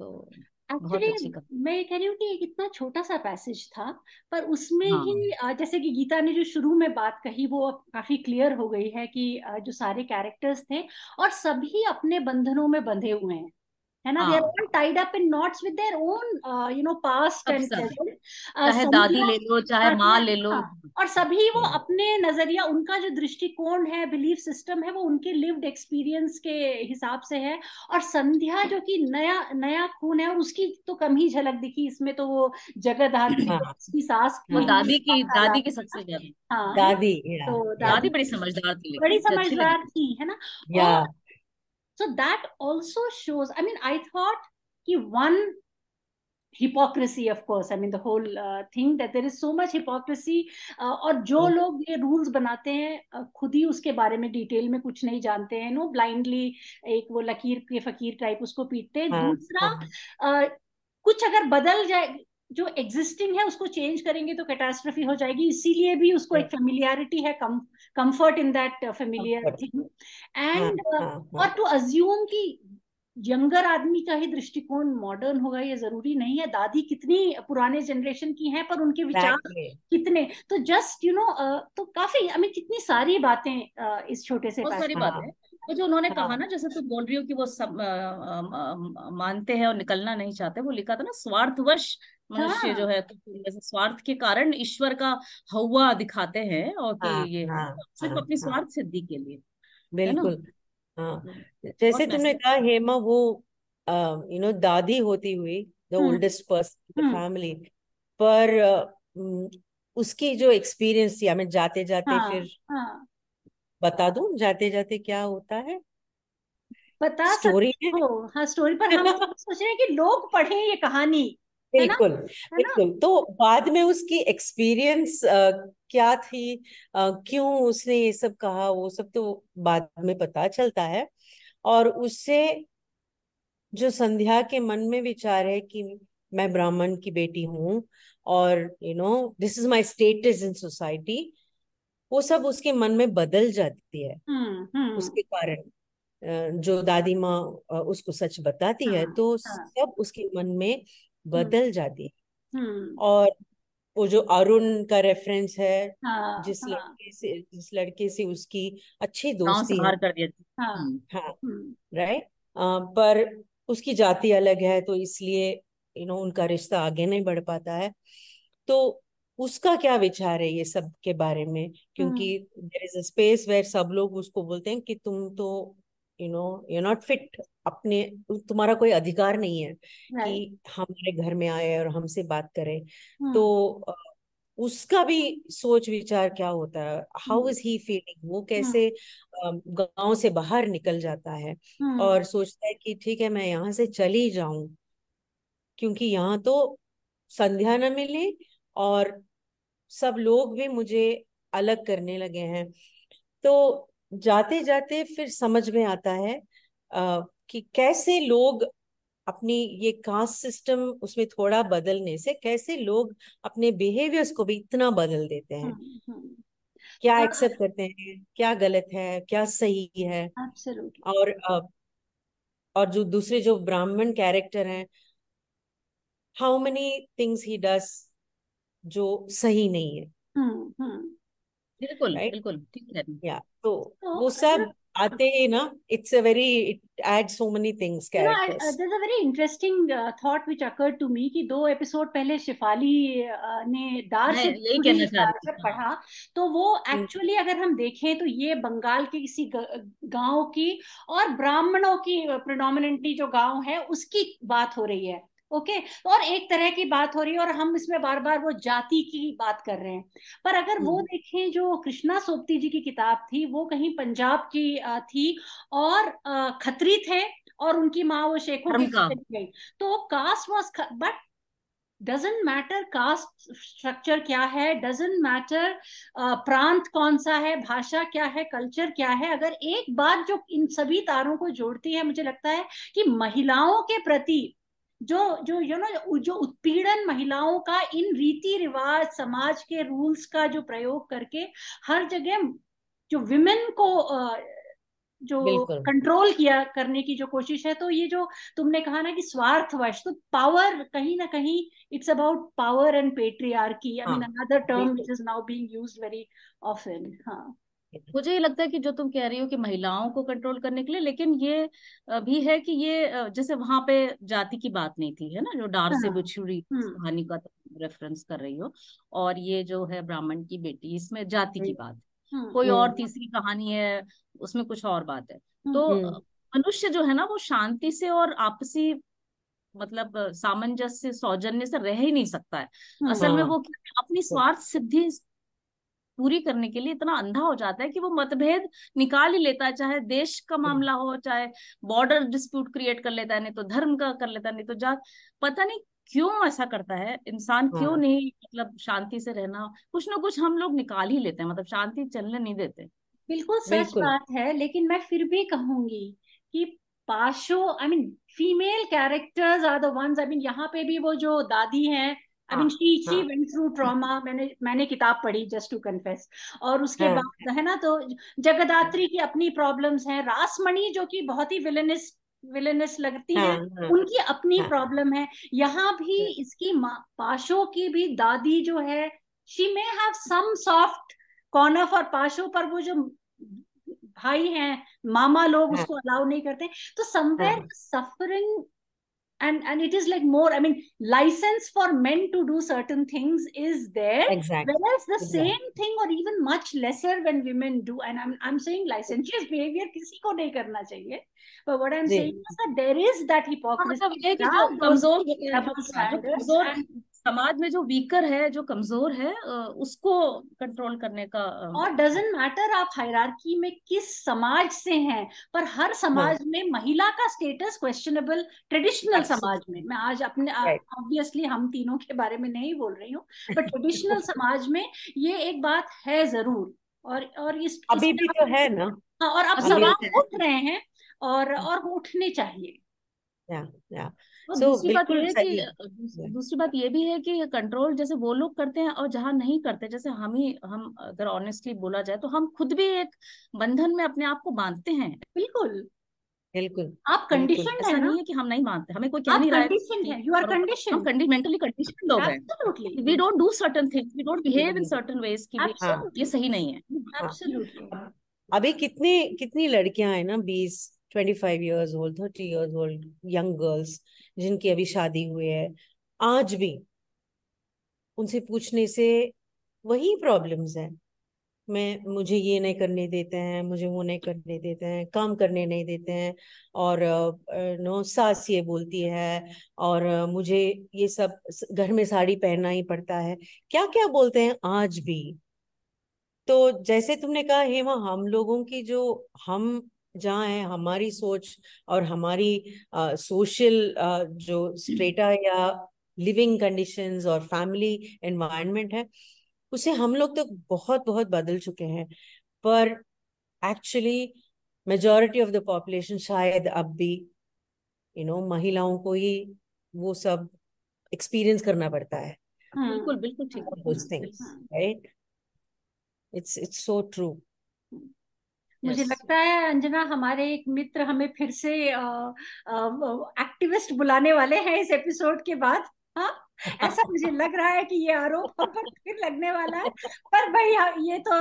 तो बहुत एक्चुअली अच्छी कविता मैं ये कह रही हूँ कि एक इतना छोटा सा पैसेज था पर उसमें हाँ। ही अ, जैसे कि गीता ने जो शुरू में बात कही वो अब काफ़ी क्लियर हो गई है कि अ, जो सारे कैरेक्टर्स थे और सभी अपने बंधनों में बंधे हुए हैं। है ना? दे आर हाँ all tied up in knots with their own you know past and चाहे दादी ले लो चाहे हाँ माँ ले लो। हाँ। और सभी वो हम्म, अपने नज़रिया उनका जो दृष्टिकोण है बिलीफ सिस्टम है वो उनके लिव्ड एक्सपीरियंस के हिसाब से है। और संध्या जो कि नया नया खून है और उसकी तो कम ही झलक दिखी। इसमें तो वो जगधात्री हाँ। उसकी सास वो की हाँ दादी की दादी की सबसे ज़्यादा। हाँ। ना दादी तो दादी बड़ी समझदार थी बड़ी समझदार थी है ना? So that also shows i mean i thought कि one hypocrisy of course i mean the whole uh, thing that there is so much hypocrisy uh, और जो हम्म, लोग ये रूल्स बनाते हैं uh, खुद ही उसके बारे में डिटेल में कुछ नहीं जानते हैं नो ब्लाइंडली एक वो लकीर के फकीर टाइप उसको पीटते हैं। हाँ दूसरा हाँ uh, कुछ अगर बदल जाए जो एग्जिस्टिंग है उसको चेंज करेंगे तो कैटास्ट्रफी हो जाएगी इसीलिए भी उसको एक फेमिलियरिटी है cum comfort in that familiar comfort. Thing हाँ एंड हाँ और टू अज्यूम कि यंगर आदमी का ही दृष्टिकोण मॉडर्न होगा ये ज़रूरी नहीं है। दादी कितनी पुराने जनरेशन की हैं पर उनके विचार exactly. कितने? तो जस्ट यू नो तो काफ़ी आई मीन कितनी सारी बातें uh, इस छोटे से बहुत सारी बात वो जो उन्होंने हाँ। कहा ना जैसे तू बोल रही हो कि वो सब मानते हैं और निकलना नहीं चाहते वो लिखा था ना स्वार्थवश मनुष्य हाँ। जो हाँ तो जैसे स्वार्थ के कारण ईश्वर का हौवा दिखाते हैं और कि हाँ ये हाँ सिर्फ़ हाँ अपनी हाँ। स्वार्थ सिद्धि के लिए बिल्कुल हाँ। तो जैसे तुमने कहा हेमा वो यू नो दादी होती हुई the oldest person the family पर उसकी जो एक्सपीरियंस थी हमें जाते जाते हाँ फिर हाँ। बता दूँ जाते जाते क्या होता है? बता स्टोरी सकते हो? हाँ। स्टोरी पर हम [laughs] सोच रहे हैं कि लोग पढ़ें ये कहानी बिल्कुल बिल्कुल। तो बाद में उसकी एक्सपीरियंस क्या थी? अ, क्यों उसने ये सब कहा? वो सब तो बाद में पता चलता है। और उससे जो संध्या के मन में विचार है कि मैं ब्राह्मण की बेटी हूँ और you know this is my status in society वो सब उसके मन में बदल जाती है। हम्म हम्म। उसके कारण जो दादी माँ उसको सच बताती है हाँ तो हाँ। सब उसके मन में हम्म। बदल जाती है। और वो जो अरुण का रेफरेंस है हाँ जिस हाँ। लड़के से जिस लड़के से उसकी अच्छी दोस्ती है। कर दिया। हाँ हाँ। राइट पर उसकी जाति अलग है तो इसलिए यू नो उनका रिश्ता आगे नहीं बढ़ पाता है। तो उसका क्या विचार है ये सब के बारे में? क्योंकि there is a space where सब लोग उसको बोलते हैं कि तुम तो you know you not fit अपने तुम्हारा कोई अधिकार नहीं है राइट कि हमारे घर में आए और हमसे बात करे। तो हम्म। उसका भी सोच विचार क्या होता है? हाउ इज़ ही फीलिंग वो हम्म। कैसे गाँव से बाहर निकल जाता है? हम्म। और सोचता है कि ठीक है मैं यहाँ से चली जाऊँ। क्योंकि यहाँ तो संध्या न मिले और सब लोग भी मुझे अलग करने लगे हैं। तो जाते जाते फिर समझ में आता है आ, कि कैसे लोग अपनी ये कास्ट सिस्टम उसमें थोड़ा बदलने से कैसे लोग अपने बिहेवियर्स को भी इतना बदल देते हैं। हम्म हम्म। क्या एक्सेप्ट करते हैं क्या गलत है क्या सही है? और और जो दूसरे जो ब्राह्मण कैरेक्टर हैं how many things he does जो सही नहीं है। हम्म हम्म। बिल्कुल राइट बिल्कुल ठीक हैं। या तो तो वो सब आते ही ना it's a very it add so many things You know, I, uh, characters there's a very interesting uh, thought which occurred to me कि दो एपिसोड पहले शिफाली uh, ने दार से पढ़ा। तो वो एक्चुअली अगर हम देखें तो ये बंगाल के किसी गाँव की और ब्राह्मणों की प्रिडोमिनेंटली जो गाँव है उसकी बात हो रही है। ओके? और एक तरह की बात हो रही है और हम इसमें बार बार वो जाति की बात कर रहे हैं। पर अगर वो हम्म। देखें जो कृष्णा सोपती जी की किताब थी वो कहीं पंजाब की थी और खतरी थे और उनकी माँ वो शेखों की गई। तो caste was but doesn't matter caste structure क्या है डजेंट मैटर प्रांत कौन सा है भाषा क्या है कल्चर क्या है अगर एक बात जो इन सभी तारों को जोड़ती है मुझे लगता है कि महिलाओं के प्रति जो जो यू नो जो उत्पीड़न महिलाओं का इन रीति रिवाज समाज के रूल्स का जो प्रयोग करके हर जगह जो विमेन को जो कंट्रोल किया करने की जो कोशिश है तो ये जो तुमने कहा ना कि स्वार्थवश तो पावर कहीं ना कहीं it's about power and patriarchy I mean another term is now being used very often हाँ। मुझे ये लगता है कि जो तुम कह रही हो कि महिलाओं को कंट्रोल करने के लिए लेकिन ये भी है कि ये जैसे वहाँ पे जाति की बात नहीं थी है ना? जो डार से हाँ बिछुड़ी हम्म। कहानी का रेफरेंस कर रही हो और ये जो है ब्राह्मण की बेटी इसमें जाति की बात हम्म कोई और तीसरी कहानी है उसमें कुछ और बात है। हम्म तो हम्म। मनुष्य जो है ना वो शांति से और आपसी मतलब सामंजस्य सौजन्य से रह ही नहीं सकता है। असल में हाँ वो अपनी स्वार्थ सिद्धि पूरी करने के लिए इतना अंधा हो जाता है कि वो मतभेद निकाल ही लेता है चाहे देश का मामला हो चाहे बॉर्डर डिस्प्यूट क्रिएट कर लेता है नहीं तो धर्म का कर लेता है नहीं तो जात पता नहीं क्यों ऐसा करता है? इंसान क्यों हाँ। नहीं मतलब शांति से रहना? कुछ ना कुछ हम लोग निकाल ही लेते हैं मतलब शांति चलने नहीं देते। बिल्कुल सच बात है लेकिन मैं फिर भी कहूँगी कि Pasho I mean female characters are the ones I mean यहाँ पे भी वो जो दादी हैं I mean she she went through trauma मैंने मैंने किताब पढ़ी जस्ट टू कन्फेस और उसके हाँ। बाद है ना तो जगदात्री की अपनी प्रॉब्लम्स हैं। रासमणि जो कि बहुत ही विलेनिस विलेनस लगती हाँ हैं हाँ। उनकी अपनी प्रॉब्लम है। यहाँ भी इसकी पाशो की भी दादी जो है she may have some soft corner for Pasho पर वो जो भाई हैं मामा लोग उसको अलाउ नहीं करते। तो somewhere suffering and and it is like more i mean license for men to do certain things is there. Exactly. Whereas the exactly. same thing or even much lesser when women do and i'm, I'm saying licentious behavior kisi ko nahi karna chahiye. But what i'm saying is that there is that hypocrisy. है हाँ, समाज में जो weaker है जो कमज़ोर है उसको कंट्रोल करने का और डजेंट मैटर आप हायरार्की में किस समाज से हैं पर हर हाँ समाज में महिला का स्टेटस क्वेश्चनेबल ट्रेडिशनल समाज में। मैं आज अपने ऑब्वियसली हम तीनों के बारे में नहीं बोल रही हूँ पर ट्रेडिशनल [laughs] समाज में ये एक बात है ज़रूर। और और इस अभी भी तो है ना। हाँ, और अब सवाल उठ रहे हैं और और उठने चाहिए। या या। सो दूसरी बात ये है कि है दूसरी बात ये भी है कि कंट्रोल जैसे वो लोग करते हैं और जहाँ नहीं करते जैसे हम ही हम अगर ऑनेस्टली बोला जाए तो हम खुद भी एक बंधन में अपने आप को बांधते हैं। बिल्कुल। बिल्कुल। आप कंडीशन है ना? नहीं है कि हम नहीं मानते हमें कोई कह आप नहीं रहा है कंडीशन यू आर करो हम कंडीशन मेंटली कंडीशन लोग हैं। We don't do certain things we don't behave in certain ways कि हाँ ये सही नहीं है। हाँ। एब्सोल्युटली अभी कितनी कितनी लड़कियाँ हैं ना बीस twenty five years old thirty years old young girls जिनकी अभी शादी हुई है, आज भी उनसे पूछने से वही प्रॉब्लम्स है। मैं, मुझे ये नहीं करने देते हैं, मुझे वो नहीं करने देते हैं, काम करने नहीं देते हैं और नो, सास ये बोलती है और मुझे ये सब घर में साड़ी पहनना ही पड़ता है। क्या क्या बोलते हैं आज भी? तो जैसे तुमने कहा, हेमा, हम लोगों की जो हम जहाँ है हमारी सोच और हमारी सोशल जो स्ट्रेटा या लिविंग कंडीशंस और फैमिली एनवायरनमेंट है उसे हम लोग तो बहुत बहुत बदल चुके हैं। पर actually majority of the population शायद अब भी यू नो महिलाओं को ही वो सब एक्सपीरियंस करना पड़ता है। हम्म बिल्कुल बिल्कुल ठीक है those things hmm. right it's it's so true मुझे yes. लगता है अंजना हमारे एक मित्र हमें फिर से एक्टिविस्ट बुलाने वाले हैं इस एपिसोड के बाद हाँ [laughs] ऐसा मुझे लग रहा है कि ये आरोप हम [laughs] पर फिर लगने वाला है। पर भाई हाँ, ये तो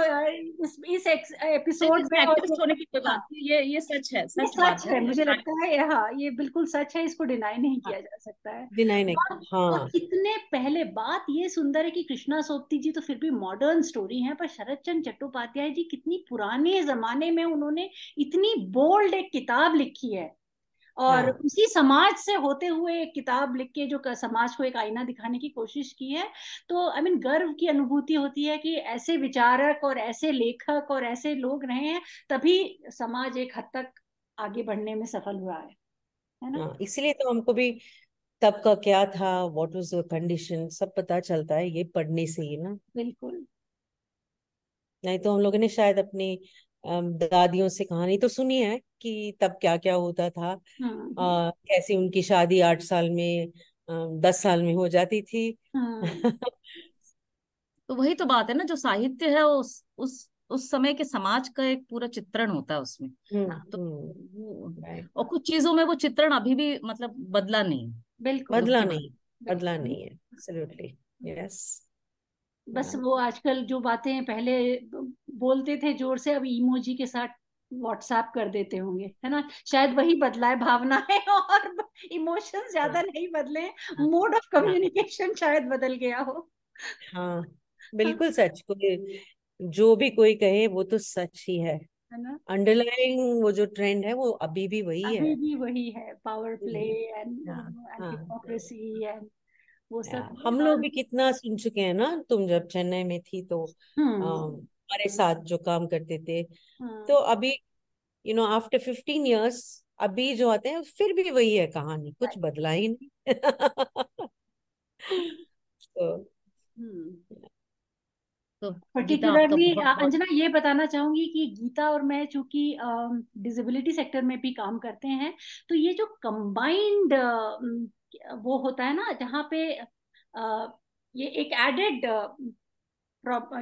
इस इस एपिसोड में और होने की कोई हाँ। बात ये ये सच है सच बात सच है है मुझे लगता है ये- हाँ ये बिल्कुल सच है इसको डिनाई नहीं किया जा सकता है। डिनाई नहीं और और हाँ। कितने पहले बात ये सुंदर है कि कृष्णा सोपती जी तो फिर भी मॉडर्न स्टोरी है पर शरद चंद चट्टोपाध्याय जी कितनी पुराने जमाने में उन्होंने इतनी बोल्ड एक किताब लिखी है। और हाँ। उसी समाज से होते हुए एक किताब लिख के जो समाज को एक आईना दिखाने की कोशिश की है तो आई I मीन mean, गर्व की अनुभूति होती है कि ऐसे विचारक और ऐसे लेखक और ऐसे लोग रहे हैं तभी समाज एक हद तक आगे बढ़ने में सफल हुआ है है ना? हाँ इसीलिए तो हमको भी तब का क्या था व्हाट वाज द कंडीशन सब पता चलता है ये पढ़ने से ही ना। बिल्कुल। नहीं तो हम लोगों ने शायद अपनी दादियों से कहानी तो सुनी है कि तब क्या क्या होता था। हम्म आ, कैसे उनकी शादी आठ साल में दस साल में हो जाती थी। हम्म [laughs] तो वही तो बात है ना जो साहित्य है उस उस उस समय के समाज का एक पूरा चित्रण होता है उसमें। हम्म तो हम्म। और कुछ चीज़ों में वो चित्रण अभी भी मतलब बदला नहीं बिल्कुल बदला नहीं बदला नहीं है एब्सोल्युटली यस बस वो आजकल जो बातें पहले बोलते थे ज़ोर से अब इमोजी के साथ व्हाट्सएप कर देते होंगे है ना? शायद वही बदला है भावनाएँ [laughs] और इमोशंस ज़्यादा नहीं बदले मोड ऑफ़ कम्युनिकेशन शायद बदल गया हो। हाँ बिल्कुल सच कोई जो भी कोई कहे वो तो सच ही है। है अंडरलाइंग वो जो ट्रेंड है वो अभी भी वही अभी है। अभी भी वही है पावर प्ले एंड हाँ हाँ एंड वो सब हम लोग भी कितना सुन चुके हैं ना तुम जब चेन्नई में थी तो हम्म। हमारे साथ जो काम करते थे। हम्म तो अभी you know after fifteen years अभी जो आते हैं फिर भी वही है कहानी कुछ right. बदला ही नहीं। [laughs] तो तो पर्टिकुलरली अंजना ये बताना चाहूँगी कि गीता और मैं चूँकि डिसेबिलिटी सेक्टर में भी काम करते हैं तो ये जो कंबाइंड वो होता है ना जहाँ पे ये एक एडेड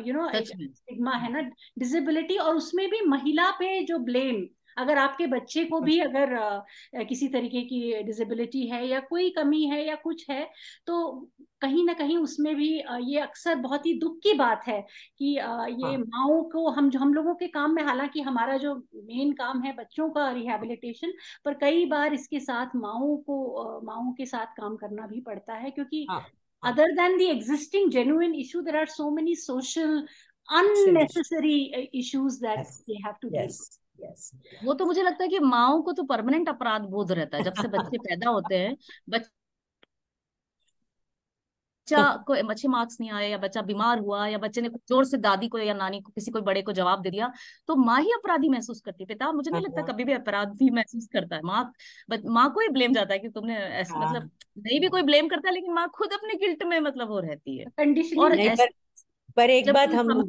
यू नो स्टिग्मा है ना डिसेबिलिटी और उसमें भी महिला पे जो ब्लेम अगर आपके बच्चे को भी अगर किसी तरीके की डिसेबिलिटी है या कोई कमी है या कुछ है तो कहीं ना कहीं उसमें भी ये अक्सर बहुत ही दुख की बात है कि ये हाँ। माओ को हम जो हम लोगों के काम में हालाँकि हमारा जो मेन काम है बच्चों का रिहेबिलिटेशन पर कई बार इसके साथ माओ को माओ के साथ काम करना भी पड़ता है क्योंकि हाँ हाँ। other than the existing genuine issue there are so many social unnecessary issues that yes they have to deal with. Yes वो तो मुझे लगता है कि माओ को तो परमानेंट अपराध बोध रहता है जब से बच्चे पैदा होते हैं बच्चा को अच्छे मार्क्स नहीं आए या बच्चा बीमार हुआ या बच्चे ने कुछ ज़ोर से दादी को या नानी को किसी कोई बड़े को जवाब दे दिया तो माँ ही अपराधी महसूस करती है। पिता मुझे नहीं लगता हाँ। कभी भी अपराधी महसूस करता है। माँ माँ को ही ब्लेम जाता है कि तुमने ऐसे हाँ। मतलब नहीं भी कोई ब्लेम करता है लेकिन माँ खुद अपने गिल्ट में मतलब वो रहती है। और पर पर एक जब बात हम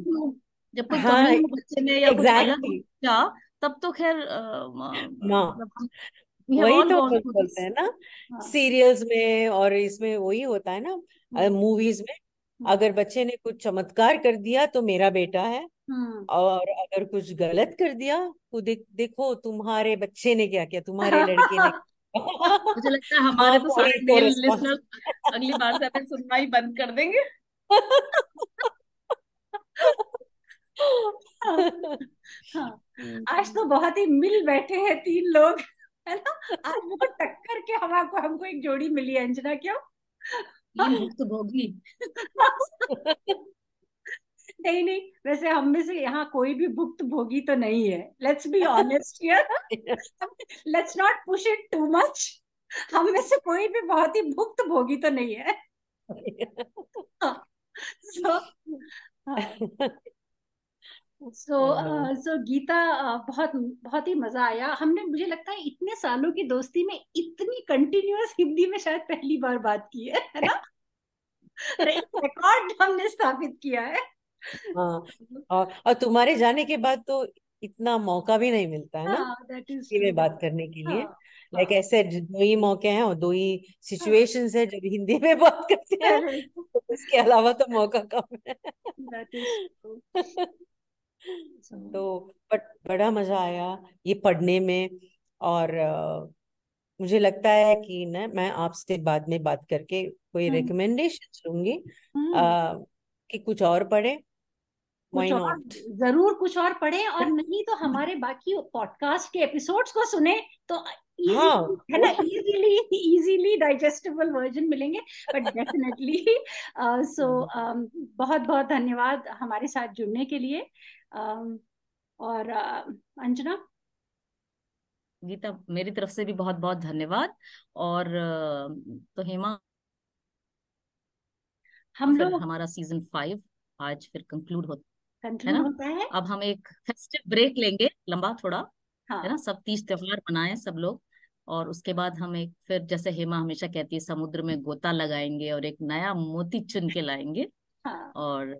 जब कोई हाँ बच्चे में या कुछ अलग एग्जैक्टली क्या तब तो खैर माँ मतलब वही तो बोलते हैं ना हाँ। सीरियल्स में और इसमें वही होता है ना हम्म। मूवीज़ में हम्म। अगर बच्चे ने कुछ चमत्कार कर दिया तो मेरा बेटा है हम्म। और अगर कुछ गलत कर दिया तो देख देखो तुम्हारे बच्चे ने क्या किया तुम्हारे लड़के ने [laughs] मुझे लगता है हमारे तो सारे मेल लिसनर्स अगली बार से अपन सुनना ही बंद कर देंगे। [laughs] हाँ। आज तो बहुत ही मिल बैठे हैं तीन लोग है ना? आज वो टक्कर के हमको हमको एक जोड़ी मिली है अंजना क्यों? भुक्त भोगी। नहीं नहीं वैसे हम में से यहाँ कोई भी भुक्त भोगी तो नहीं है। Let's be honest here let's not push it too much हम में से कोई भी बहुत ही भुक्त भोगी तो नहीं है। [laughs] सो सो सो गीता uh, बहुत बहुत ही मज़ा आया। हमने मुझे लगता है इतने सालों की दोस्ती में इतनी कंटिन्यूअस हिंदी में शायद पहली बार बात की है है ना? [laughs] रिकॉर्ड हमने स्थापित किया है। हाँ [laughs] और, और तुम्हारे जाने के बाद तो इतना मौका भी नहीं मिलता है ना? हाँ दैट इज़ हिंदी में बात करने के लिए। हाँ लाइक हाँ। ऐसे दो ही मौके हैं और दो ही हाँ। सिचुएशंस है जब हिंदी में बात करते हैं। [laughs] तो उसके अलावा तो मौका कम है। तो बट बड़ा मज़ा आया ये पढ़ने में और अ, मुझे लगता है कि ना मैं आपसे बाद में बात करके कोई रिकमेंडेशन लूँगी आ, कि कुछ और पढ़े। कुछ और ज़रूर कुछ और पढ़ें और [laughs] नहीं तो हमारे बाकी पॉडकास्ट के एपिसोड्स को सुने तो हाँ है ना? इजीली इजीली डाइजेस्टेबल वर्जन मिलेंगे बट डेफिनेटली सो बहुत बहुत धन्यवाद हमारे साथ जुड़ने के लिए। Um, और अंजना? गीता मेरी तरफ़ से भी बहुत बहुत धन्यवाद। और तो हेमा? हम लोग हमारा सीज़न फाइव आज फिर कंक्लूड हो है ना? होता है। अब हम एक फेस्टिव ब्रेक लेंगे लंबा थोड़ा हाँ. है ना? सब तीज त्योहार मनाएँ सब लोग। और उसके बाद हम एक फिर जैसे हेमा हमेशा कहती है समुद्र में गोता लगाएँगे और एक नया मोती चुन के लाएँगे। हाँ। और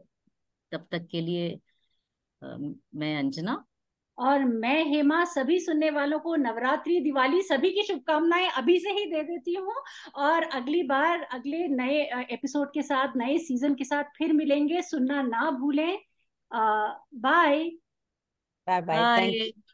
तब तक के लिए मैं अंजना। और मैं हेमा सभी सुनने वालों को नवरात्रि दिवाली सभी की शुभकामनाएँ अभी से ही दे देती हूँ। और अगली बार अगले नए एपिसोड के साथ नए सीज़न के साथ फिर मिलेंगे। सुनना ना भूलें। Bye bye bye thank bye you